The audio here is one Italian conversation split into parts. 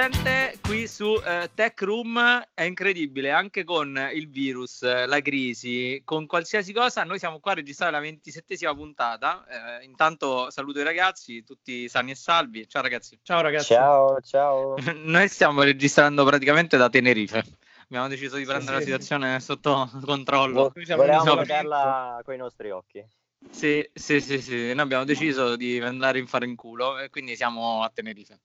gente, qui su eh, Tech Room è incredibile, anche con il virus, eh, la crisi, con qualsiasi cosa, noi siamo qua a registrare la ventisettesima puntata. Eh, intanto saluto i ragazzi, tutti sani e salvi. Ciao ragazzi. Ciao ragazzi. Ciao, ciao. noi stiamo registrando praticamente da Tenerife. Abbiamo deciso di prendere sì, la situazione sì. sotto controllo. Volevamo vederla con i nostri occhi. Sì, sì, sì, sì, noi abbiamo deciso di andare in fare in culo e quindi siamo a Tenerife.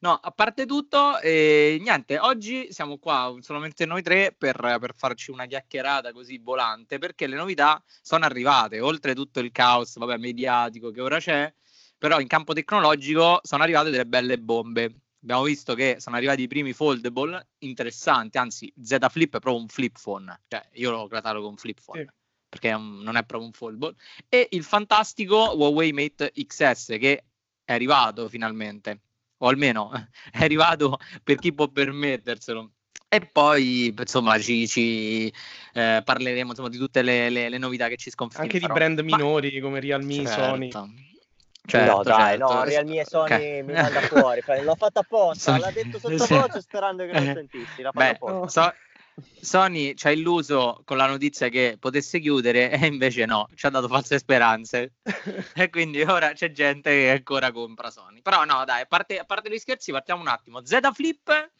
No, a parte tutto, eh, niente, oggi siamo qua solamente noi tre per, per, farci una chiacchierata così volante, perché le novità sono arrivate, oltre tutto il caos, vabbè, mediatico che ora c'è, però in campo tecnologico sono arrivate delle belle bombe. Abbiamo visto che sono arrivati i primi foldable interessanti, anzi Z Flip è proprio un flip phone, cioè io l'ho catalogo con flip phone. Sì perché non è proprio un foldable, e il fantastico Huawei Mate XS che è arrivato finalmente o almeno è arrivato per chi può permetterselo. E poi, insomma, ci, ci eh, parleremo insomma, di tutte le, le, le, novità che ci sconfiggono. Anche di brand minori Ma... come Realme, certo. Sony. Certo, no, dai, certo. no, Realme e Sony okay. mi manda fuori. L'ho fatta apposta, l'ha detto sottovoce sperando che non sentissi. L'ha Beh, so, Sony ci ha illuso con la notizia che potesse chiudere e invece no, ci ha dato false speranze e quindi ora c'è gente che ancora compra Sony. Però no, dai, a parte, a parte gli scherzi, partiamo un attimo. Z Flip,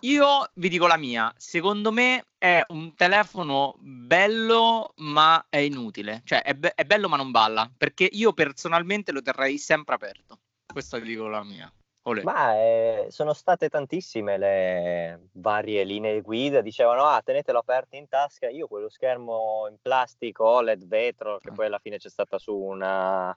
io vi dico la mia, secondo me è un telefono bello ma è inutile, cioè è, be- è bello ma non balla, perché io personalmente lo terrei sempre aperto. Questo vi dico la mia. Olè. Ma eh, sono state tantissime le varie linee guida, dicevano ah tenetelo aperto in tasca, io quello schermo in plastico, OLED, vetro, che ah. poi alla fine c'è stata su una,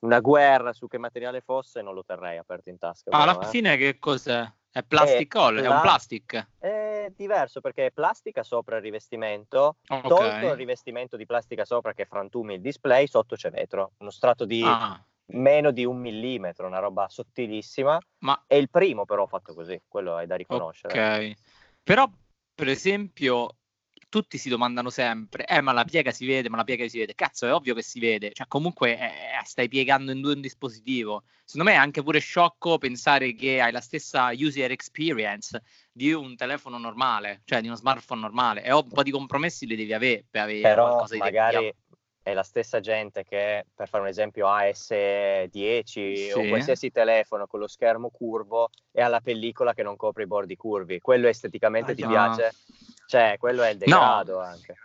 una guerra su che materiale fosse, non lo terrei aperto in tasca. Ah, alla eh. fine che cos'è? È plastic è, OLED, pla- è un plastic? È diverso perché è plastica sopra il rivestimento, okay. tolto il rivestimento di plastica sopra che frantumi il display, sotto c'è vetro, uno strato di... Ah meno di un millimetro, una roba sottilissima. Ma... È il primo però fatto così, quello è da riconoscere. Ok, però per esempio tutti si domandano sempre, eh ma la piega si vede, ma la piega si vede. Cazzo, è ovvio che si vede, cioè comunque eh, stai piegando in due un dispositivo. Secondo me è anche pure sciocco pensare che hai la stessa user experience di un telefono normale, cioè di uno smartphone normale. E un po' di compromessi li devi avere per avere però qualcosa di magari è la stessa gente che, per fare un esempio, AS10 sì. o qualsiasi telefono con lo schermo curvo e ha la pellicola che non copre i bordi curvi. Quello esteticamente ah, ti no. piace? Cioè, quello è il degrado no. anche.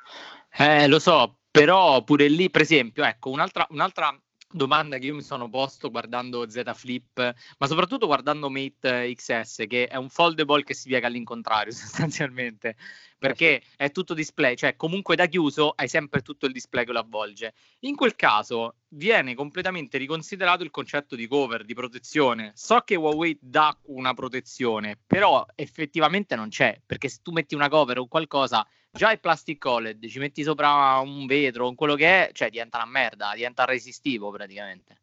Eh, lo so, però pure lì, per esempio, ecco, un'altra, un'altra domanda che io mi sono posto guardando Z Flip, ma soprattutto guardando Mate XS, che è un foldable che si piega all'incontrario sostanzialmente perché è tutto display, cioè comunque da chiuso hai sempre tutto il display che lo avvolge. In quel caso viene completamente riconsiderato il concetto di cover, di protezione. So che Huawei dà una protezione, però effettivamente non c'è, perché se tu metti una cover o qualcosa, già è plastic OLED, ci metti sopra un vetro, quello che è, cioè diventa una merda, diventa resistivo praticamente.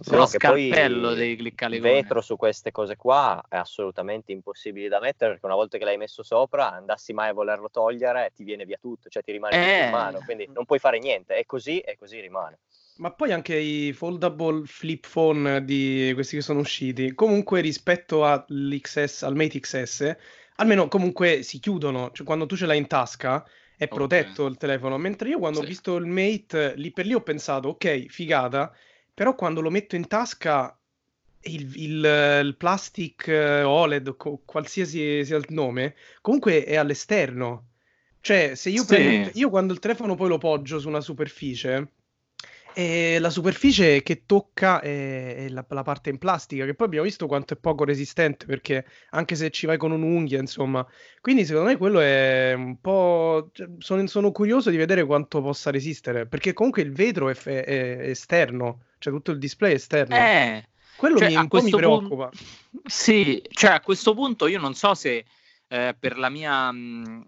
Sì, lo scalpello dei cliccare vetro su queste cose qua è assolutamente impossibile da mettere perché una volta che l'hai messo sopra andassi mai a volerlo togliere ti viene via tutto cioè ti rimane eh. in mano quindi non puoi fare niente è così e così rimane ma poi anche i foldable flip phone di questi che sono usciti comunque rispetto all'XS al Mate XS almeno comunque si chiudono cioè quando tu ce l'hai in tasca è protetto okay. il telefono mentre io quando sì. ho visto il Mate lì per lì ho pensato ok figata però quando lo metto in tasca il, il, il plastic eh, OLED, qualsiasi sia il nome, comunque è all'esterno. Cioè, se io, sì. prendo, io quando il telefono poi lo poggio su una superficie, e la superficie che tocca è, è la, la, parte in plastica, che poi abbiamo visto quanto è poco resistente, perché anche se ci vai con un'unghia, insomma. Quindi secondo me quello è un po'... Cioè, sono, sono, curioso di vedere quanto possa resistere, perché comunque il vetro è, è, è esterno, cioè tutto il display è esterno. Eh, quello cioè, mi, un po' mi preoccupa. Pun- sì, cioè a questo punto io non so se... Eh, per la mia mh,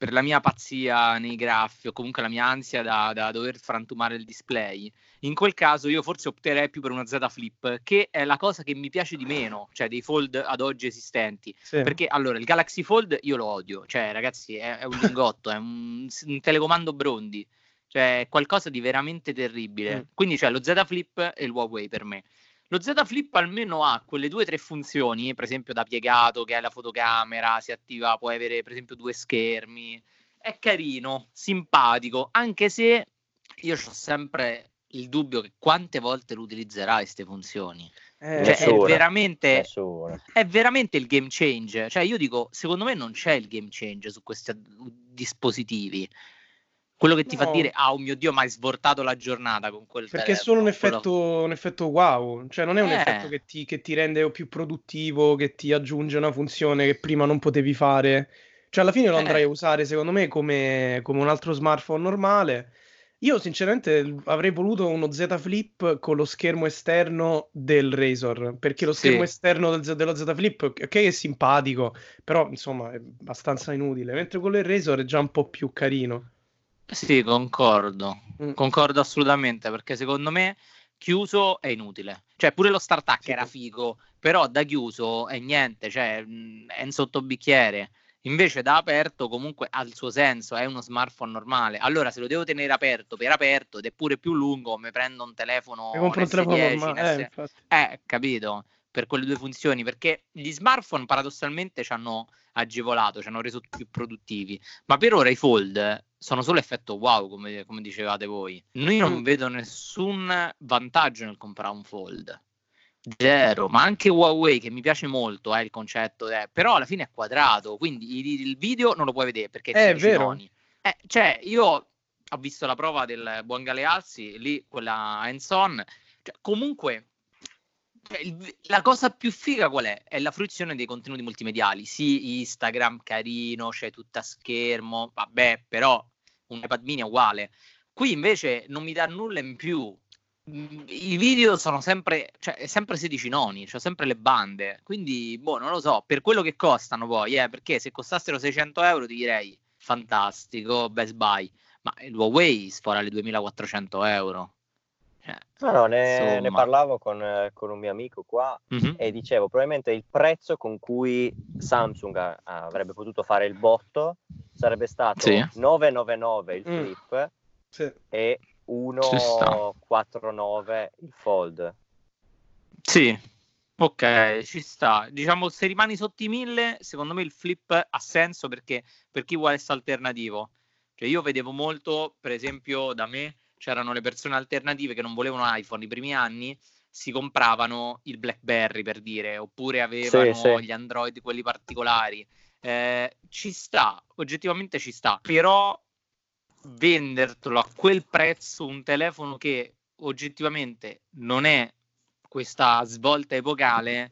per la mia pazzia nei graffi o comunque la mia ansia da, da, dover frantumare il display, in quel caso io forse opterei più per una Z Flip, che è la cosa che mi piace di meno, cioè dei fold ad oggi esistenti. Sì. Perché allora il Galaxy Fold io lo odio, cioè ragazzi è, è un lingotto, è un, un, telecomando Brondi, cioè è qualcosa di veramente terribile. Mm. Quindi cioè lo Z Flip e il Huawei per me. Lo Z Flip almeno ha quelle due o tre funzioni, per esempio da piegato, che è la fotocamera, si attiva, può avere per esempio due schermi. È carino, simpatico, anche se io ho sempre il dubbio che quante volte lo utilizzerai queste funzioni. Eh, cioè, è, veramente, è veramente il game change. Cioè, io dico, secondo me non c'è il game change su questi dispositivi. Quello che ti No. fa dire, ah, oh mio Dio, ma hai svortato la giornata con quel Perché è solo un Quello- effetto, un effetto wow, cioè non è un Eh. effetto che ti, che ti rende più produttivo, che ti aggiunge una funzione che prima non potevi fare. Cioè alla fine lo Eh. andrai a usare secondo me come, come un altro smartphone normale. Io sinceramente avrei voluto uno Z Flip con lo schermo esterno del Razor, perché lo Sì. schermo esterno del dello Z Flip, ok, è simpatico, però insomma è abbastanza inutile, mentre quello del Razor è già un po' più carino. Sì, concordo. Mm. Concordo assolutamente, perché secondo me chiuso è inutile. Cioè, pure lo StarTAC Sì. era figo, però da chiuso è niente, cioè mh, è un sottobicchiere. Invece da aperto comunque ha il suo senso, è uno smartphone normale. Allora, se lo devo tenere aperto per aperto ed è pure più lungo, mi prendo un telefono, un S10, telefono un normale, S- eh, eh, capito? Per quelle due funzioni, perché gli smartphone paradossalmente ci hanno agevolato, ci hanno reso più produttivi, ma per ora i fold sono solo effetto wow, come, come dicevate voi. Io non Mm. vedo nessun vantaggio nel comprare un fold. Zero, ma anche Huawei che mi piace molto, eh, il concetto, è, però alla fine è quadrato, quindi il, il video non lo puoi vedere perché Eh, è 16 vero. Eh, cioè, io ho visto la prova del buon Galeazzi, lì quella hands-on, cioè, comunque cioè, la cosa più figa qual è? È la fruizione dei contenuti multimediali. Sì, Instagram carino, c'è tutta a schermo, vabbè, però un iPad mini è uguale. Qui invece non mi dà nulla in più. Mm, I video sono sempre, cioè, sempre 16 noni, cioè sempre le bande. Quindi, boh, non lo so, per quello che costano poi, eh, perché se costassero 600 euro ti direi fantastico, Best Buy. Ma il Huawei sfora le 2400 euro. Cioè, No, no, ne, ne parlavo con, con un mio amico qua Mhm. e dicevo probabilmente il prezzo con cui Samsung a- avrebbe potuto fare il botto sarebbe stato Sì. 999 il Mm. flip Sì. e Ci sta. 149 il fold. Sì, ok, ci sta. Diciamo, se rimani sotto i 1000, secondo me il flip ha senso perché per chi vuole questo alternativo. Cioè, io vedevo molto, per esempio, da me c'erano le persone alternative che non volevano iPhone i primi anni, si compravano il BlackBerry per dire, oppure avevano sì. gli Android, quelli particolari. Eh, ci sta, oggettivamente ci sta, però vendertelo a quel prezzo un telefono che oggettivamente non è questa svolta epocale,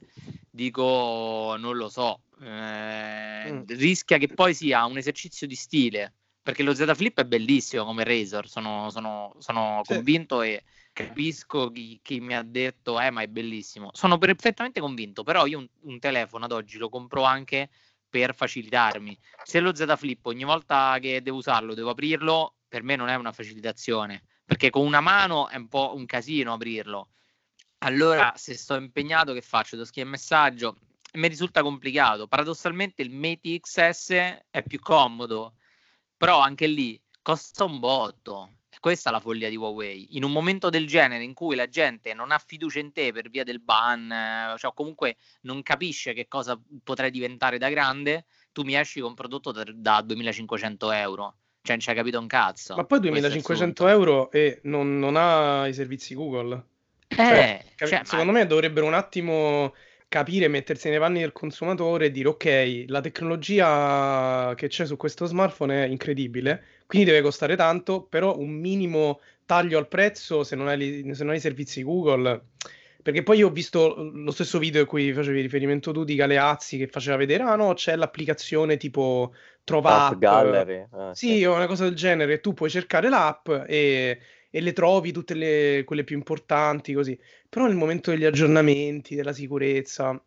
dico non lo so, eh, Mm. rischia che poi sia un esercizio di stile, perché lo Z Flip è bellissimo come Razor, sono, sono- sono Sì. convinto e capisco chi, chi mi ha detto, eh ma è bellissimo, sono perfettamente convinto, però io un, un telefono ad oggi lo compro anche per facilitarmi. Se lo Z Flip ogni volta che devo usarlo devo aprirlo, per me non è una facilitazione, perché con una mano è un po' un casino aprirlo. Allora, se sto impegnato, che faccio? Devo scrivere un messaggio, mi risulta complicato. Paradossalmente il Mate XS è più comodo, però anche lì costa un botto. E Questa è la follia di Huawei. In un momento del genere in cui la gente non ha fiducia in te per via del ban, eh, cioè comunque non capisce che cosa potrai diventare da grande, tu mi esci con un prodotto da, da 2500 euro. Cioè, non ci hai capito un cazzo. Ma poi Questo è il 2500 punto. euro e non, non ha i servizi Google. Eh, Cioè, cioè, ma- secondo me dovrebbero un attimo capire, mettersi nei panni del consumatore e dire ok, la tecnologia che c'è su questo smartphone è incredibile, quindi deve costare tanto, però un minimo taglio al prezzo se non hai, se non hai servizi Google. Perché poi io ho visto lo stesso video a cui facevi riferimento tu di Galeazzi che faceva vedere, ah no, c'è l'applicazione tipo Trova App. Gallery. eh, Sì, o una cosa del genere, tu puoi cercare l'app e, e le trovi tutte le, quelle più importanti, così. Però nel momento degli aggiornamenti, della sicurezza,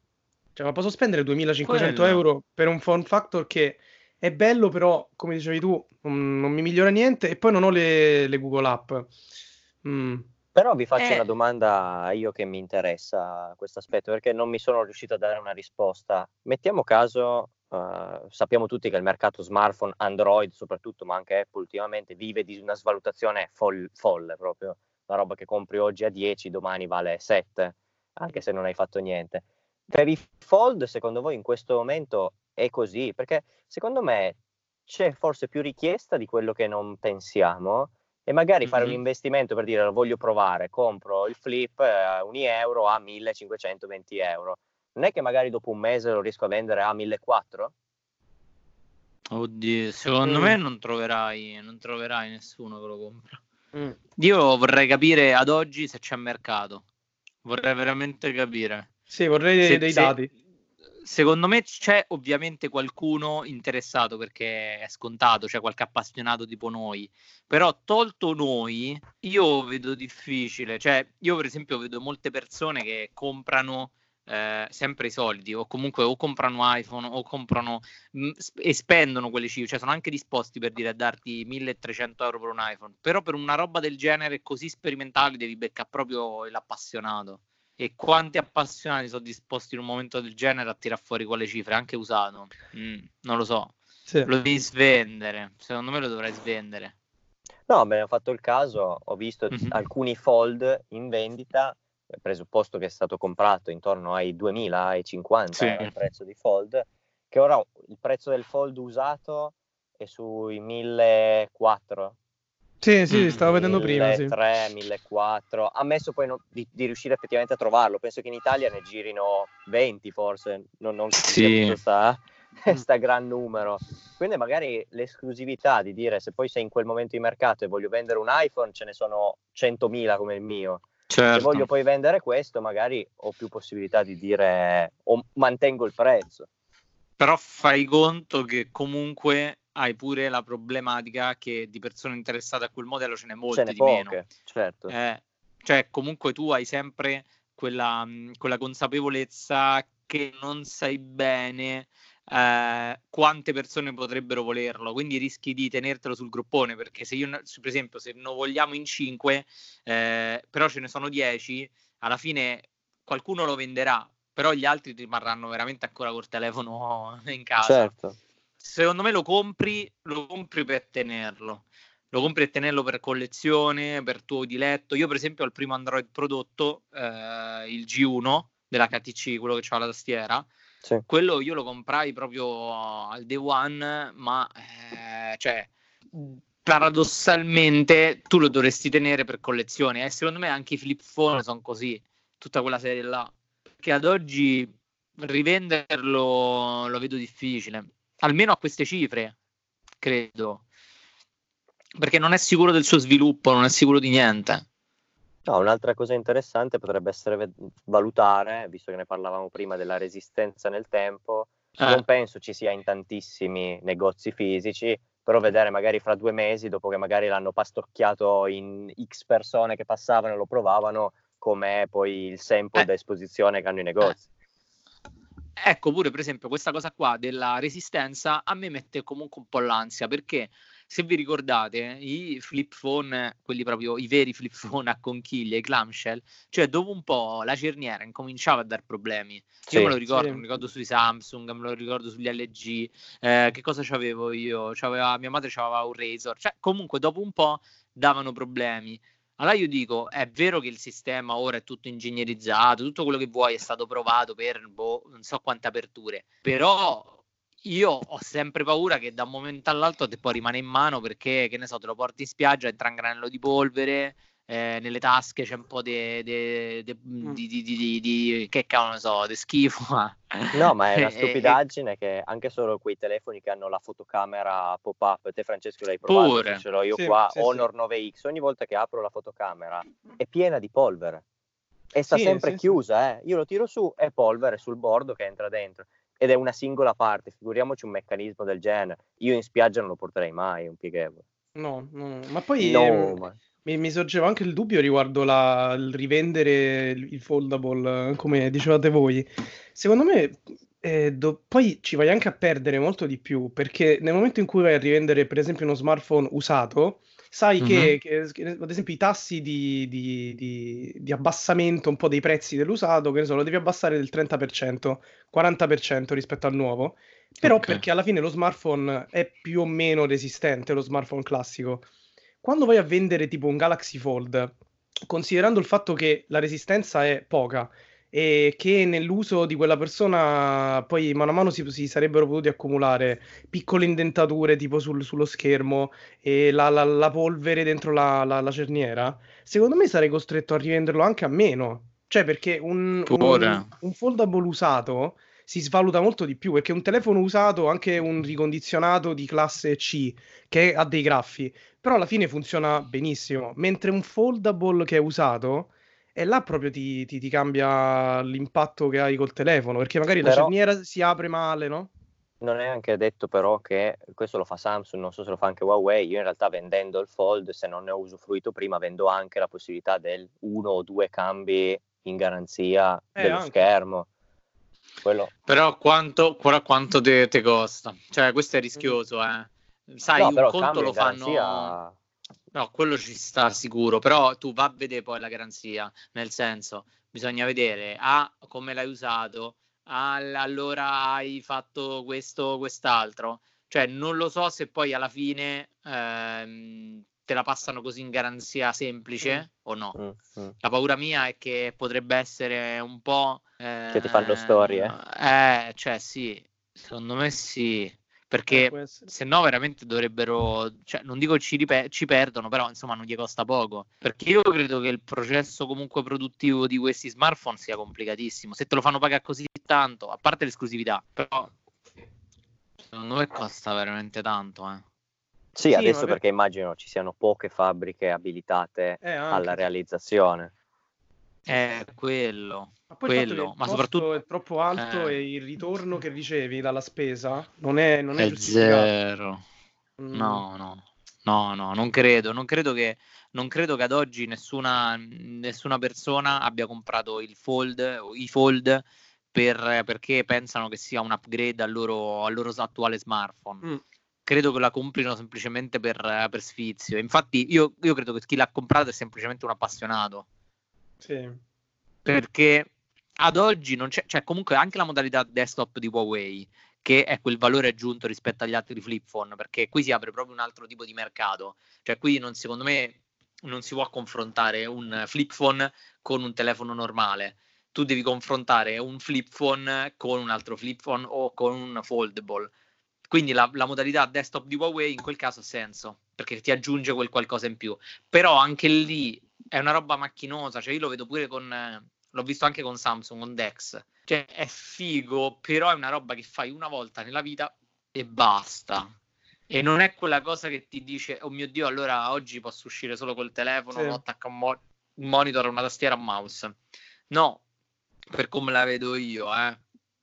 cioè, ma posso spendere 2500 Quello. euro per un form factor che è bello, però, come dicevi tu, non, non mi migliora niente e poi non ho le, le Google App. Mm. Però vi faccio Eh. una domanda io che mi interessa questo aspetto perché non mi sono riuscito a dare una risposta. Mettiamo caso, eh, sappiamo tutti che il mercato smartphone, Android soprattutto, ma anche Apple ultimamente, vive di una svalutazione fol- folle proprio. Una roba che compri oggi a 10, domani vale 7. anche se non hai fatto niente. Per i fold, secondo voi in questo momento è così? Perché secondo me c'è forse più richiesta di quello che non pensiamo e magari fare mm-hmm. un investimento per dire lo voglio provare, compro il flip eh, un euro a 1520 euro. Non è che magari dopo un mese lo riesco a vendere a 1400? Oddio, secondo mm. me non troverai, non troverai nessuno che lo compra. Mm. Io vorrei capire ad oggi se c'è mercato. Vorrei veramente capire. Sì, vorrei se, dei dati. Secondo me c'è ovviamente qualcuno interessato perché è scontato, c'è qualche appassionato tipo noi. Però tolto noi, io vedo difficile. Cioè, io per esempio vedo molte persone che comprano eh, sempre i soldi o comunque o comprano iPhone o comprano mh, mm, e spendono quelle cifre, cioè sono anche disposti per dire a darti 1300 euro per un iPhone, però per una roba del genere così sperimentale devi beccare proprio l'appassionato. E quanti appassionati sono disposti in un momento del genere a tirare fuori quelle cifre, anche usato? Mm, non lo so. Sì. Lo devi svendere, secondo me lo dovrai svendere. No, me ne ho fatto il caso, ho visto mm-hmm. alcuni fold in vendita presupposto che è stato comprato intorno ai 2050 sì. il prezzo di Fold, che ora il prezzo del Fold usato è sui 1400. Sì, sì, stavo vedendo prima. 1300, sì. 1400, ammesso poi no, di, di, riuscire effettivamente a trovarlo. Penso che in Italia ne girino 20 forse, non, non sì. questa, questa gran numero. Quindi magari l'esclusività di dire se poi sei in quel momento di mercato e voglio vendere un iPhone, ce ne sono 100.000 come il mio Certo. Se voglio poi vendere questo, magari ho più possibilità di dire o mantengo il prezzo. Però fai conto che comunque hai pure la problematica che di persone interessate a quel modello ce n'è molte ce di poche, meno. Certo. Eh, cioè, comunque tu hai sempre quella, quella consapevolezza che non sai bene eh, quante persone potrebbero volerlo, quindi rischi di tenertelo sul gruppone, perché se io, per esempio, se lo vogliamo in 5, eh, però ce ne sono 10, alla fine qualcuno lo venderà, però gli altri rimarranno veramente ancora col telefono in casa. Certo. Secondo me lo compri, lo compri per tenerlo. Lo compri per tenerlo per collezione, per tuo diletto. Io, per esempio, ho il primo Android prodotto, eh, il G1 della KTC, quello che ha la tastiera sì. Quello io lo comprai proprio al day one, ma eh, cioè, paradossalmente tu lo dovresti tenere per collezione. E eh, secondo me anche i flip phone sono così, tutta quella serie là. Che ad oggi rivenderlo lo vedo difficile, almeno a queste cifre, credo. Perché non è sicuro del suo sviluppo, non è sicuro di niente. No, un'altra cosa interessante potrebbe essere valutare, visto che ne parlavamo prima della resistenza nel tempo, eh. non penso ci sia in tantissimi negozi fisici, però vedere magari fra due mesi, dopo che magari l'hanno pastocchiato in X persone che passavano e lo provavano, com'è poi il sample eh. da esposizione che hanno i negozi. Eh. Ecco pure per esempio questa cosa qua della resistenza a me mette comunque un po' l'ansia perché se vi ricordate, i flip phone, quelli proprio i veri flip phone a conchiglie, i clamshell, cioè dopo un po' la cerniera incominciava a dar problemi. Sì, io me lo ricordo, sì. me lo ricordo sui Samsung, me lo ricordo sugli LG. Eh, che cosa c'avevo io? C'aveva, mia madre aveva un Razor. Cioè, comunque dopo un po' davano problemi. Allora io dico, è vero che il sistema ora è tutto ingegnerizzato, tutto quello che vuoi è stato provato per boh, non so quante aperture, però io ho sempre paura che da un momento all'altro te poi rimane in mano perché, che ne so, te lo porti in spiaggia, entra un granello di polvere, eh, nelle tasche c'è un po' di, di, mm. di, di, di che cavolo so, di schifo. No, ma è una stupidaggine che anche solo quei telefoni che hanno la fotocamera pop-up, te Francesco l'hai provato, Pure. ce l'ho io sì, qua, sì, Honor sì. 9X, ogni volta che apro la fotocamera è piena di polvere e sta sempre chiusa, eh. io lo tiro su, è polvere sul bordo che entra dentro ed è una singola parte, figuriamoci un meccanismo del genere. Io in spiaggia non lo porterei mai, un pieghevole. No, no, ma poi no, eh, ma... Mi, mi, sorgeva anche il dubbio riguardo la, il rivendere il foldable, come dicevate voi. Secondo me eh, do, poi ci vai anche a perdere molto di più, perché nel momento in cui vai a rivendere per esempio uno smartphone usato, sai mm-hmm. che, che, ad esempio i tassi di, di, di, di, abbassamento un po' dei prezzi dell'usato, che ne so, lo devi abbassare del 30%, 40% rispetto al nuovo, però okay. perché alla fine lo smartphone è più o meno resistente, lo smartphone classico. Quando vai a vendere tipo un Galaxy Fold, considerando il fatto che la resistenza è poca e che nell'uso di quella persona poi mano a mano si, si sarebbero potuti accumulare piccole indentature tipo sul, sullo schermo e la, la, la polvere dentro la, la, cerniera, secondo me sarei costretto a rivenderlo anche a meno. Cioè, perché un, un, un foldable usato si svaluta molto di più perché un telefono usato, anche un ricondizionato di classe C che ha dei graffi, però alla fine funziona benissimo, mentre un foldable che è usato e là proprio ti, ti, ti, cambia l'impatto che hai col telefono, perché magari però, la cerniera si apre male, no? Non è anche detto però che questo lo fa Samsung, non so se lo fa anche Huawei, io in realtà vendendo il Fold, se non ne ho usufruito prima, vendo anche la possibilità del uno o due cambi in garanzia eh, dello anche. schermo. Quello... Però quanto, quanto te, te, costa? Cioè questo è rischioso, eh? Sai, no, un conto lo fanno... Garanzia No, quello ci sta sicuro, però tu va a vedere poi la garanzia, nel senso, bisogna vedere A, come l'hai usato, A, allora hai fatto questo, quest'altro. Cioè, non lo so se poi alla fine ehm, te la passano così in garanzia semplice mm. o no. Mm, mm. La paura mia è che potrebbe essere un po'... Eh, che ti fanno storie. Eh, cioè sì, secondo me sì perché eh, se no veramente dovrebbero, cioè, non dico ci, ripe- ci perdono, però insomma non gli costa poco, perché io credo che il processo comunque produttivo di questi smartphone sia complicatissimo, se te lo fanno pagare così tanto, a parte l'esclusività, però secondo me costa veramente tanto. Eh. Sì, sì, adesso perché immagino ci siano poche fabbriche abilitate eh, alla realizzazione. È quello. Ma poi quello, ma soprattutto è troppo alto eh. e il ritorno che ricevi dalla spesa non è, non è, è zero. Mm. No, no, no, no, non credo, non credo che, non credo che ad oggi nessuna, nessuna persona abbia comprato il fold, i fold per, perché pensano che sia un upgrade al loro, al loro attuale smartphone. Mm. Credo che la comprino semplicemente per, per sfizio. Infatti, io, io credo che chi l'ha comprato è semplicemente un appassionato. Sì. Perché ad oggi non c'è, cioè comunque anche la modalità desktop di Huawei, che è quel valore aggiunto rispetto agli altri flip phone, perché qui si apre proprio un altro tipo di mercato. Cioè qui non, secondo me non si può confrontare un flip phone con un telefono normale. Tu devi confrontare un flip phone con un altro flip phone o con un foldable. Quindi la, la, modalità desktop di Huawei in quel caso ha senso, perché ti aggiunge quel qualcosa in più. Però anche lì è una roba macchinosa, cioè io lo vedo pure con... l'ho visto anche con Samsung, con Dex. Cioè è figo, però è una roba che fai una volta nella vita e basta. E non è quella cosa che ti dice, oh mio Dio, allora oggi posso uscire solo col telefono, sì. attacca un, mo- un monitor, una tastiera, un mouse. No, per come la vedo io, eh,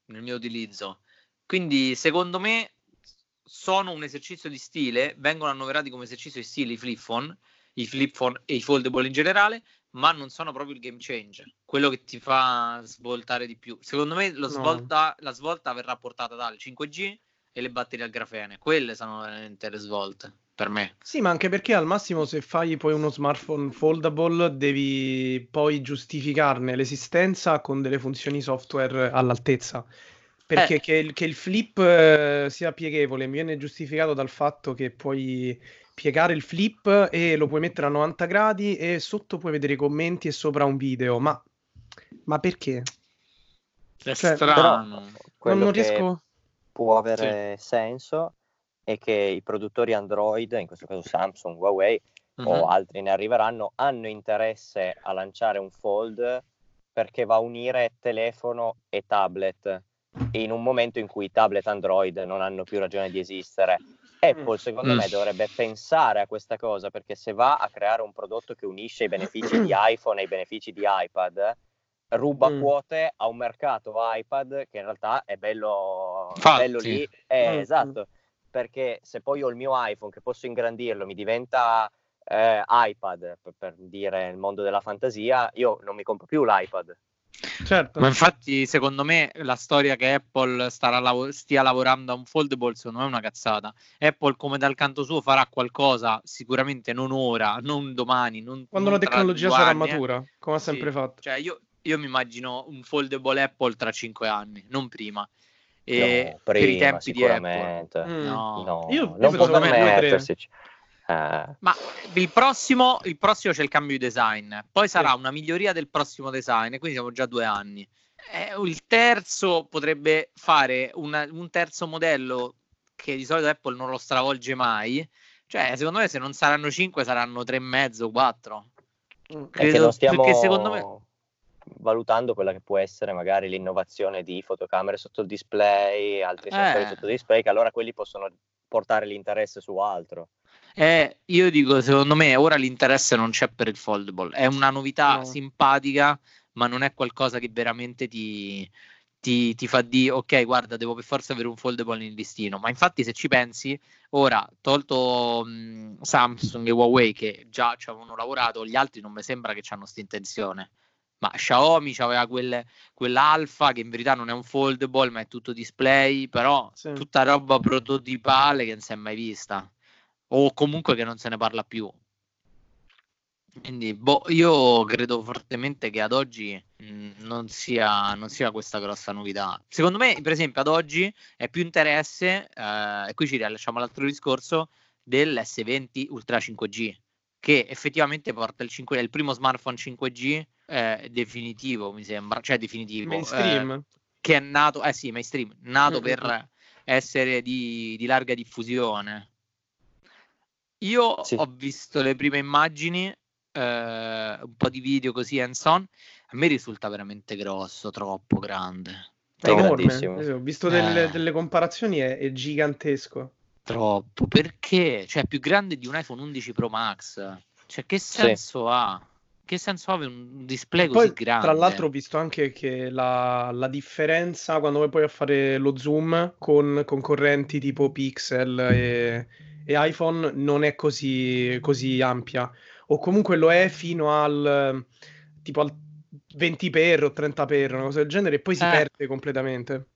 nel mio utilizzo. Quindi secondo me sono un esercizio di stile, vengono annoverati come esercizio di stile i flip phone, i flip phone e i foldable in generale, ma non sono proprio il game changer, quello che ti fa svoltare di più. Secondo me svolta, no. la svolta verrà portata dal 5G e le batterie al grafene, quelle sono veramente le svolte per me. Sì, ma anche perché al massimo se fai poi uno smartphone foldable devi poi giustificarne l'esistenza con delle funzioni software all'altezza. Perché eh. che, il, che, il, flip eh, sia pieghevole mi viene giustificato dal fatto che puoi piegare il flip e lo puoi mettere a 90 gradi e sotto puoi vedere i commenti e sopra un video. Ma, ma perché? È cioè, strano. Quello non riesco... può avere sì. senso è che i produttori Android, in questo caso Samsung, Huawei uh-huh. o mhm. altri ne arriveranno, hanno interesse a lanciare un fold perché va a unire telefono e tablet in un momento in cui i tablet Android non hanno più ragione di esistere. Apple, mm. secondo mm. me, dovrebbe pensare a questa cosa perché se va a creare un prodotto che unisce i benefici di iPhone e i benefici di iPad, ruba mm. quote a un mercato iPad che in realtà è bello, bello lì. Eh, mm. Esatto, perché se poi ho il mio iPhone che posso ingrandirlo, mi diventa eh, iPad, per, per dire il mondo della fantasia, io non mi compro più l'iPad Certo. Ma infatti, secondo me, la storia che Apple lav- stia lavorando a un foldable, secondo me è una cazzata. Apple, come dal canto suo, farà qualcosa, sicuramente non ora, non domani. Non, Quando non la tecnologia sarà anni, eh. matura, come ha sempre sì. fatto. Cioè, io, io mi immagino un foldable Apple tra cinque anni, non prima. E no, prima, per i tempi di Apple. Mm. No, no, io, non può permettersi. Eh, Ma il prossimo, il prossimo c'è il cambio di design, poi sarà una miglioria del prossimo design, quindi siamo già due anni. Eh, il terzo potrebbe fare una- un terzo modello che di solito Apple non lo stravolge mai. Cioè, secondo me, se non saranno 5, saranno 3,5, 4. è che Credo- non stiamo perché secondo me- valutando quella che può essere magari l'innovazione di fotocamere sotto il display, altri sensori Eh. sotto il display, che allora quelli possono portare l'interesse su altro. Eh, io dico, secondo me, ora l'interesse non c'è per il foldable. È una novità No. simpatica, ma non è qualcosa che veramente ti, ti, ti fa dire, ok, guarda, devo per forza avere un foldable in listino. Ma infatti, se ci pensi, ora, tolto mh, Samsung e Huawei che già ci avevano lavorato, gli altri non mi sembra che hanno questa intenzione. Ma Xiaomi aveva quel, quell'alfa che in verità non è un foldable, ma è tutto display, però Sì. tutta roba prototipale che non si è mai vista o comunque che non se ne parla più. Quindi boh, io credo fortemente che ad oggi mh, non, sia, non sia questa grossa novità. Secondo me, per esempio, ad oggi è più interesse, eh, e qui ci rilasciamo all'altro discorso, dell'S20 Ultra 5G, che effettivamente porta il 5 è il primo smartphone 5G eh, definitivo, mi sembra, cioè definitivo, eh, Mainstream. che è nato, eh sì, mainstream, nato Mm, per mm, essere di, di larga diffusione. Io Sì. ho visto le prime immagini, eh, un po' di video così hands on, a me risulta veramente grosso, troppo grande. È enorme. grandissimo. Sì, Ho visto delle, Eh. delle comparazioni, è, è gigantesco. Troppo, perché? Cioè, è più grande di un iPhone 11 Pro Max. Cioè, che senso ha? Che senso ha avere un display E così poi, grande? tra l'altro, ho visto anche che la, la differenza quando vai poi a fare lo zoom con concorrenti tipo Pixel e, e iPhone non è così, così ampia. O comunque lo è fino al tipo al 20x o 30x, una cosa del genere, e poi si Eh. perde completamente.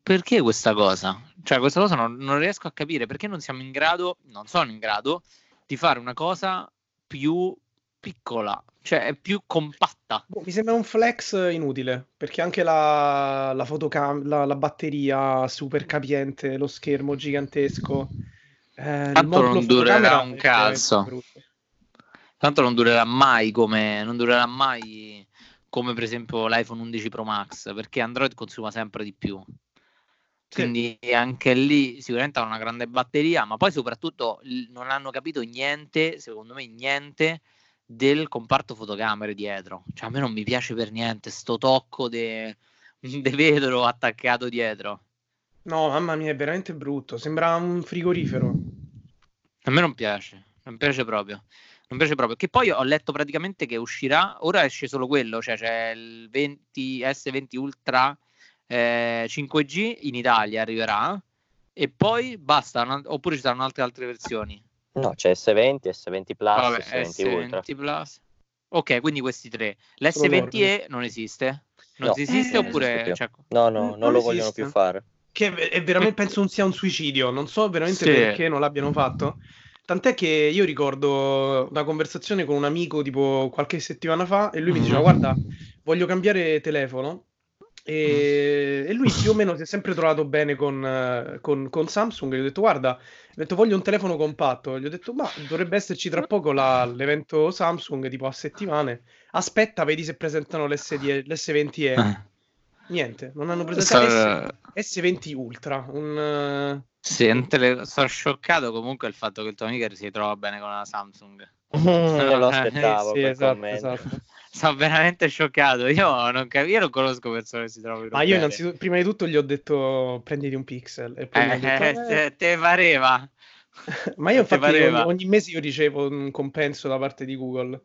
Perché questa cosa? Cioè, questa cosa non, non riesco a capire perché non siamo in grado, non sono in grado di fare una cosa più piccola, cioè è più compatta. Boh, mi sembra un flex inutile, perché anche la, la fotocam- la, la batteria super capiente, lo schermo gigantesco. eh, Tanto non durerà un cazzo. Tanto non durerà mai come non durerà mai come per esempio l'iPhone 11 Pro Max, perché Android consuma sempre di più. Sì. Quindi anche lì sicuramente hanno una grande batteria, ma poi soprattutto non hanno capito niente, secondo me niente del comparto fotocamere dietro. Cioè a me non mi piace per niente sto tocco de, de vetro attaccato dietro. No, mamma mia, è veramente brutto. Sembra un frigorifero. A me non piace, non piace proprio. Non piace proprio. Che poi ho letto praticamente che uscirà, ora esce solo quello, cioè c'è il 20 S20 Ultra eh, 5G in Italia arriverà e poi basta, oppure ci saranno altre altre versioni. No, c'è S20, S20 Plus, Vabbè, S20 Ultra. S20 Plus. Ok, quindi questi tre. Solo L'S20e non esiste? Non No, esiste eh, non oppure... esiste cioè, No, no, Non non lo vogliono più fare. Che è veramente, penso non sia un suicidio. Non so veramente Sì. perché non l'abbiano fatto. Tant'è che io ricordo una conversazione con un amico tipo qualche settimana fa e lui mi diceva: Mhm. Guarda, voglio cambiare telefono. E, e lui più o meno si è sempre trovato bene con, eh, con- con Samsung. Gli ho detto: Guarda, ho detto, voglio un telefono compatto. Gli ho detto: Ma dovrebbe esserci tra poco la- l'evento Samsung, tipo a settimane. Aspetta, vedi se presentano l'SD l'S20e. eh, Niente, non hanno presentato sto- S- S20 Ultra. Un, eh, sì, non te le- sono scioccato comunque il fatto che il tuo amico si trova bene con la Samsung. Non lo Eh, aspettavo sì, quel esatto, esatto. Sono veramente scioccato. Io non, cap- io non conosco persone che si trovino Ma io innanzitutto, prima di tutto gli ho detto prenditi un pixel e poi Eh, detto, eh, "Eh". te, te pareva. Ma io ti infatti ogni, ogni mese io ricevo un compenso da parte di Google.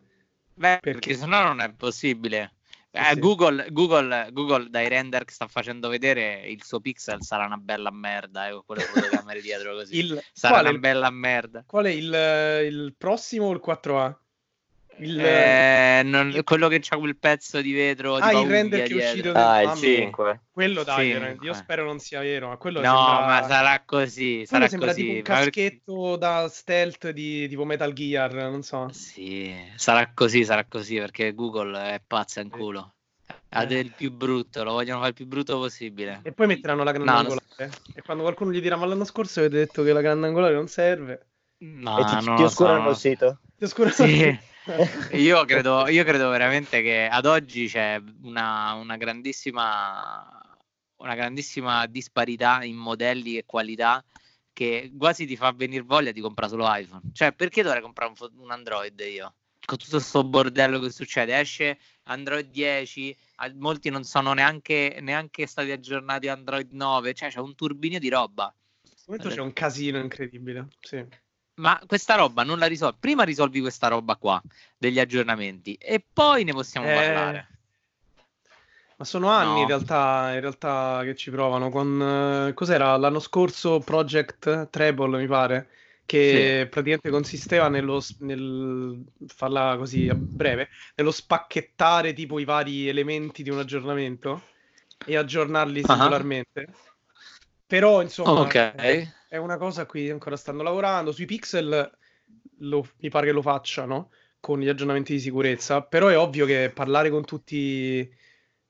Beh, Perché? perché sennò non è possibile. Eh, sì. Google, Google, Google dai render che sta facendo vedere il suo pixel sarà una bella merda eh, quelle fotocamere dietro così. Il, sarà qual, è una bella merda. qual è il, il prossimo o il 4A? Il, Eh, non- quello che c'ha quel pezzo di vetro ah, tipo il render che è uscito Ah, del il mamma sì. mia, 5. Quello dai, veramente, io spero non sia vero, ma quello No, sembra, ma sarà così, quello sarà sembra tipo così. un ma perché- caschetto da stealth di tipo Metal Gear, non so. Sì, sarà così, sarà così perché Google è pazza in culo. Ha Eh. del più brutto, lo vogliono fare il più brutto possibile. E poi metteranno la No, grandangolare. E quando qualcuno gli dirà, ma l'anno scorso avete detto che la grandangolare non serve. No, e ti, non ti oscurano so. il sito? Ti oscuro- Sì. Io credo, io credo veramente che ad oggi c'è una, una grandissima una grandissima disparità in modelli e qualità che quasi ti fa venire voglia di comprare solo iPhone. Cioè, perché dovrei comprare un, un Android io? Con tutto questo bordello che succede, esce Android 10, a- molti non sono neanche, neanche stati aggiornati Android 9, cioè c'è un turbinio di roba. In questo momento c'è un casino incredibile. Sì. Ma questa roba non la risolvi. Prima risolvi questa roba qua degli aggiornamenti e poi ne possiamo Eh, parlare. Ma sono anni No. in realtà, in realtà che ci provano con eh, cos'era l'anno scorso Project Treble, mi pare, che praticamente consisteva nello nel farla così a breve, nello spacchettare tipo i vari elementi di un aggiornamento e aggiornarli Ah. singolarmente. Però, insomma, Ok. È una cosa a cui ancora stanno lavorando. Sui pixel lo- mi pare che lo facciano con gli aggiornamenti di sicurezza, però è ovvio che parlare con tutti,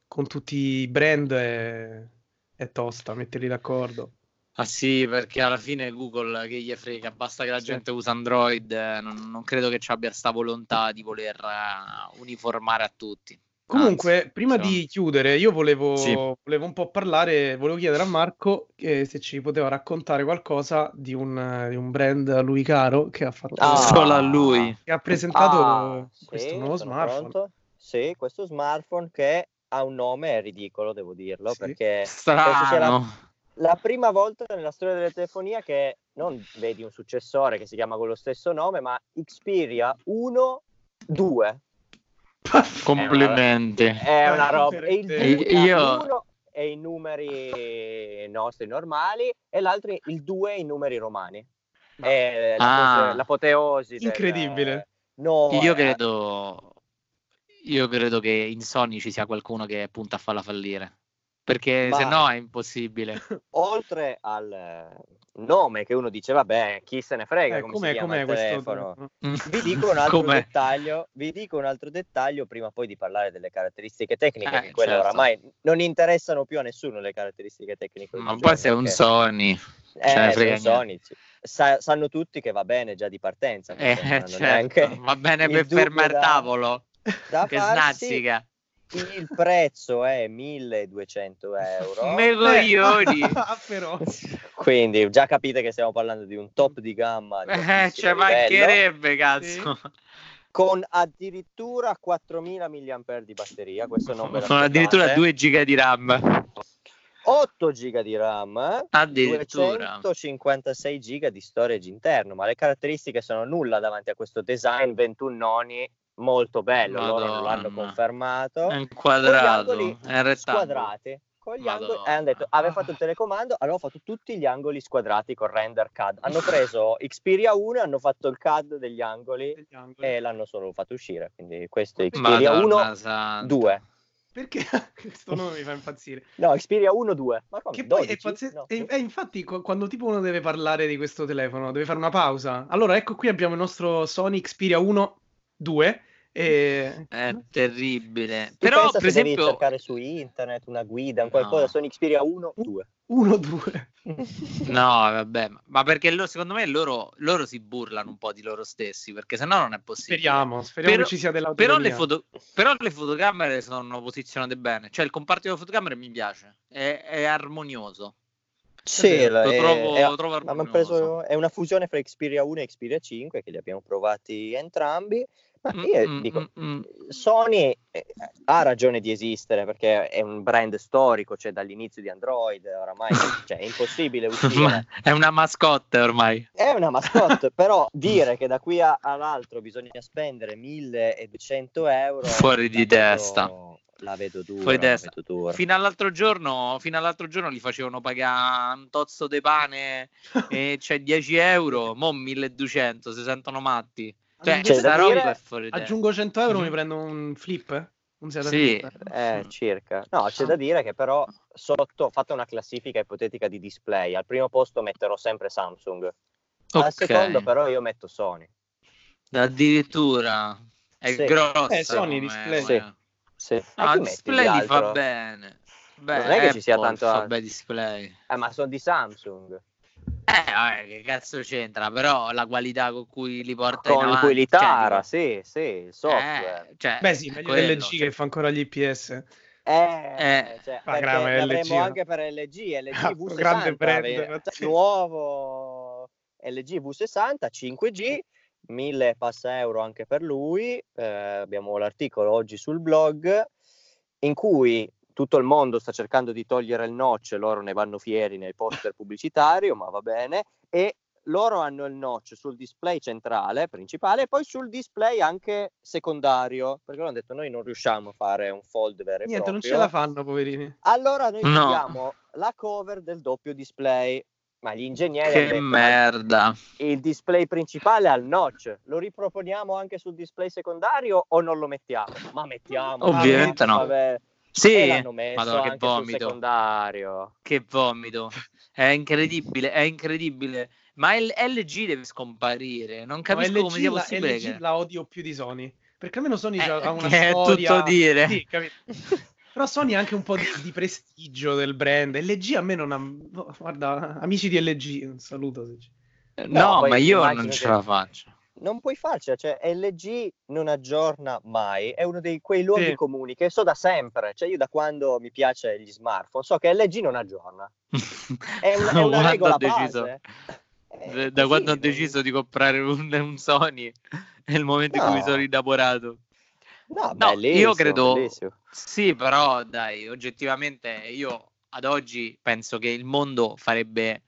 con tutti i brand è, è tosta, metterli d'accordo. Ah sì, perché alla fine Google che gli frega, basta che la Sì. gente usa Android, eh, non, non credo che ci abbia sta volontà di voler eh, uniformare a tutti. Comunque, Anzi, prima insomma. di chiudere, io volevo, Sì. volevo un po' parlare, volevo chiedere a Marco eh, se ci poteva raccontare qualcosa di un, di un brand a lui caro che ha fatto, Ah. Solo a lui. che ha presentato Ah, questo sì, nuovo smartphone. pronto. Sì, questo smartphone che ha un nome ridicolo, devo dirlo, Sì. perché sia la, Strano. la prima volta nella storia della telefonia che non vedi un successore che si chiama con lo stesso nome, ma Xperia 1 2. Complimenti. È una roba. E il Eh, 2 io- uno è i numeri nostri normali e l'altro il è i numeri romani. È Ah. l'apoteosi. del- Incredibile. No, Io è- credo, io credo che in Sony ci sia qualcuno che punta a farla fallire. Perché Ma- se no è impossibile. oltre al nome che uno dice, vabbè, chi se ne frega Eh, come com'è, si com'è il questo telefono. telefono? Vi dico un altro Com'è? dettaglio, vi dico un altro dettaglio prima poi di parlare delle caratteristiche tecniche, Eh, che quelle certo. oramai non interessano più a nessuno le caratteristiche tecniche. Ma poi se è un Sony, eh, niente. Sony, sì. Sa- sanno tutti che va bene già di partenza. Eh, certo, neanche va bene per fermare il tavolo, da che farsi. snazzica. Il prezzo è 1200 euro. Me coglioni. Ah, però. Quindi già capite che stiamo parlando di un top di gamma. di Eh, altissimo ci livello, mancherebbe, cazzo. Con addirittura 4000 mAh di batteria. Questo non lo Con addirittura aspettate. 2 giga di RAM. 8 giga di RAM, eh, Addirittura. 256 giga di storage interno, ma le caratteristiche sono nulla davanti a questo design 21 noni molto bello, loro non l'hanno Madonna. confermato. È Con gli inquadrato, angoli è rettangolo. squadrati. Con gli angoli, Madonna. e hanno detto, aveva fatto il telecomando, allora ho fatto tutti gli angoli squadrati con render CAD. Hanno preso Xperia 1 e hanno fatto il CAD degli angoli Degli angoli. e l'hanno solo fatto uscire. Quindi questo è Xperia Madonna 1 santa. 2. Perché questo nome mi fa impazzire? No, Xperia 1 2. Ma come? Che poi è 12? pazze- No. e- e infatti qu- quando tipo uno deve parlare di questo telefono, deve fare una pausa. Allora, ecco qui abbiamo il nostro Sony Xperia 1 2 e È terribile. Tu Però, per se devi esempio, cercare su internet una guida, un qualcosa, No. sono Xperia 1 2. 1 2. no, vabbè, ma- perché lo- secondo me loro, loro si burlano un po' di loro stessi, perché sennò non è possibile. Speriamo, speriamo Però- che ci sia Però dell'autonomia. le, foto- però le fotocamere sono posizionate bene, cioè il comparto delle fotocamere mi piace, è, è armonioso. Sì, lo è- trovo, è- lo trovo preso, è una fusione fra Xperia 1 e Xperia 5 che li abbiamo provati entrambi. Ma Mm, io mm, dico, mm. Sony eh, ha ragione di esistere perché è un brand storico, cioè dall'inizio di Android, oramai cioè, è impossibile uscire. È una mascotte ormai. È una mascotte, però dire che da qui a- all'altro bisogna spendere 1200 euro Fuori di testa. La vedo dura. Fuori di la testa. vedo dura. Fino all'altro giorno, fino all'altro giorno gli facevano pagare un tozzo di pane e c'è 10 euro, mo 1200, si sentono matti. Cioè, C'è sta da roba dire- è fuori. Aggiungo 100 euro, Mhm. mi prendo un flip? Un Seat Sì. flip? Eh, circa. No, c'è da dire che però sotto ho fatto una classifica ipotetica di display. Al primo posto metterò sempre Samsung. Al Ok. secondo però io metto Sony. Addirittura è Sì. grosso. Eh, Sony display. Sì. Sì. Ah, display fa bene. Beh, Non è che ci sia Apple tanto fa display. Eh, ma sono di Samsung. Eh, vabbè, che cazzo c'entra? Però la qualità con cui li porta Con in avanti, cui li tara, cioè, sì, sì, il software. eh, cioè, Beh, sì, meglio quello, dell'LG cioè. che fa ancora gli IPS. Eh, Eh, cioè, ma perché grave, ne LG, avremo no? anche per LG, LG Ah, V60, grande brand, nuovo LG V60 5G, 1000 e passa euro anche per lui. Eh, abbiamo l'articolo oggi sul blog in cui tutto il mondo sta cercando di togliere il notch, loro ne vanno fieri nel poster pubblicitario, ma va bene, e loro hanno il notch sul display centrale, principale, e poi sul display anche secondario, perché loro hanno detto noi non riusciamo a fare un fold vero e Niente, non proprio. ce la fanno, poverini. Allora noi No. abbiamo la cover del doppio display, ma gli ingegneri Che detto, "Ma merda. il display principale ha il notch, lo riproponiamo anche sul display secondario o non lo mettiamo? Ma mettiamo. Ovviamente no. Vabbè. E Sì, l'hanno messo Madonna, che vomito. secondario. Che vomito. È incredibile, è incredibile. Ma il LG deve scomparire. Non No, capisco LG come sia la- possibile. LG che... la odio più di Sony. Perché almeno Sony Eh, ha una è storia... tutto dire. Sì, capito? Però Sony ha anche un po' di, di prestigio del brand. LG a me non ha... no, Guarda, amici di LG, un saluto. No, No, ma io non ce che- la faccio. Non puoi farcela, cioè LG non aggiorna mai, è uno dei quei luoghi Sì. comuni che so da sempre, cioè io da quando mi piace gli smartphone so che LG non aggiorna. È una, è una Quando regola ho deciso- base. Eh, Da, così, quando ho non- deciso di comprare un, un Sony, è il momento in cui mi No. sono innamorato. No, No, io credo- bellissimo. Sì, però dai, oggettivamente io ad oggi penso che il mondo farebbe,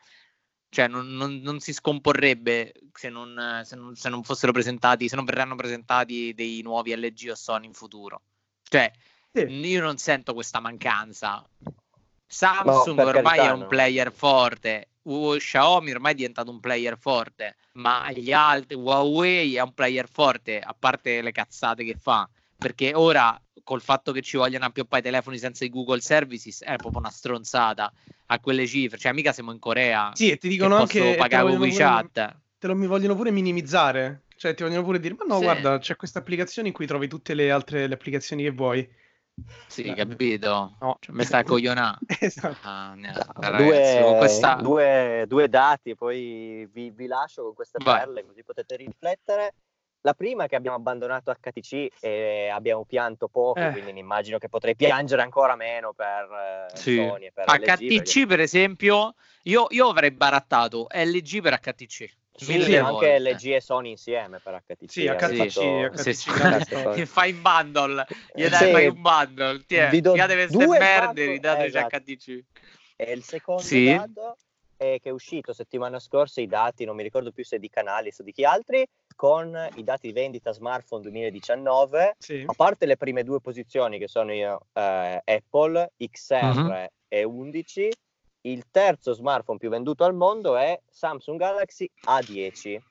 cioè non, non- non si scomporrebbe se non, se non- se non fossero presentati, se non verranno presentati dei nuovi LG o Sony in futuro. Cioè, Sì. io non sento questa mancanza. Samsung per ormai è un no. player forte, uh, Xiaomi ormai è diventato un player forte, ma gli altri, Huawei è un player forte, a parte le cazzate che fa, perché ora col fatto che ci vogliono appioppare i telefoni senza i Google Services è proprio una stronzata a quelle cifre, cioè mica siamo in Corea Sì, e ti che dicono posso anche... te pagare lo con pure- WeChat. te lo mi vogliono pure minimizzare. Cioè, ti vogliono pure dire, ma no, Sì. guarda, c'è questa applicazione in cui trovi tutte le altre le applicazioni che vuoi. Sì, Eh, capito? No. Cioè, mi sta a coglionare. esatto. Ah, no, No, ragazzi, due, questa... due- due dati, poi vi, vi lascio con queste Vai. perle così potete riflettere. La prima è che abbiamo abbandonato HTC e abbiamo pianto poco, Eh. quindi immagino che potrei piangere ancora meno per eh, Sì. Sony e per LG, HTC, perché- per esempio, io, io avrei barattato LG per HTC. Sì, mille anche volte. LG e Sony insieme per HTC. Sì, HTC, fatto- HTC, sì, grande sì. Che fai in bundle, gli Eh, dai sì. fai un bundle, ti due merde, ridateci esatto. HTC. E il secondo Sì. dato è che è uscito settimana scorsa i dati, non mi ricordo più se di Canalis o di chi altri, con i dati di vendita smartphone 2019. Sì. A parte le prime due posizioni che sono io, eh, Apple XR Mhm. e 11, il terzo smartphone più venduto al mondo è Samsung Galaxy A10.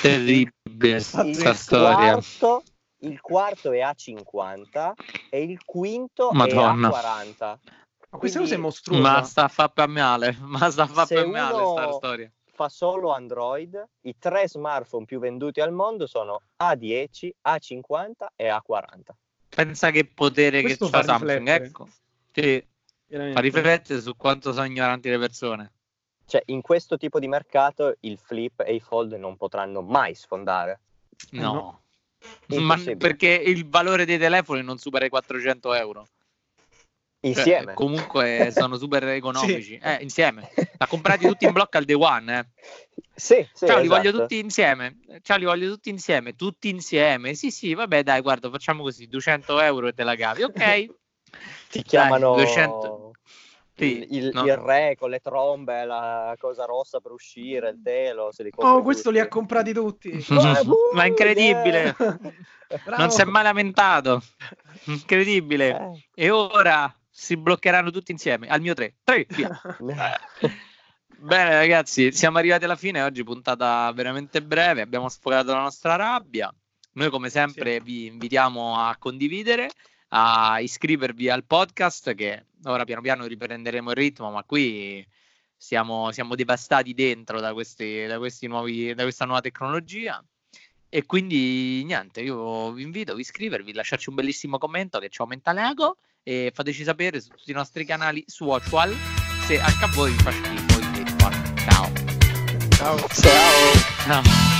Terribile Il questa storia. quarto, il quarto è A50 e il quinto Madonna. è A40. Ma questa cosa è mostruosa. Ma sta a fa per male, ma sta a fa per male uno- sta storia. Fa solo Android, i tre smartphone più venduti al mondo sono A10, A50 e A40. Pensa che potere Questo che fa Samsung, riflettere. ecco. Sì, fa riflettere su quanto sono ignoranti le persone. Cioè, in questo tipo di mercato il flip e i fold non potranno mai sfondare. No. no. Ma perché il valore dei telefoni non supera i 400 euro. Cioè, Insieme. comunque sono super economici. Eh, insieme. L'ha comprati tutti in blocco al day one. Eh. Sì, sì, Ciao, li esatto. voglio tutti insieme. Ciao, li voglio tutti insieme. Tutti insieme. Sì, sì, vabbè, dai, guarda, facciamo così: 200 euro e te la cavi. Ok. Ti chiamano 200. Sì, il, no. il re con le trombe, la cosa rossa per uscire, il telo. Se li Oh, questo li ha comprati tutti. Ma, è incredibile. Bravo. Non si è mai lamentato. Incredibile. Eh. E ora si bloccheranno tutti insieme. Al mio 3. 3, via. Bene ragazzi, siamo arrivati alla fine, oggi puntata veramente breve, abbiamo sfogato la nostra rabbia. Noi come sempre Sì. vi invitiamo a condividere, a iscrivervi al podcast che ora piano piano riprenderemo il ritmo, ma qui siamo, siamo devastati dentro da, questi, da, questi nuovi, da questa nuova tecnologia. E quindi niente, io vi invito a iscrivervi, lasciarci un bellissimo commento che ci aumenta l'ego e fateci sapere su tutti i nostri canali social se anche a voi fa schifo il Discord. Ciao. Ciao. Ciao. Ciao.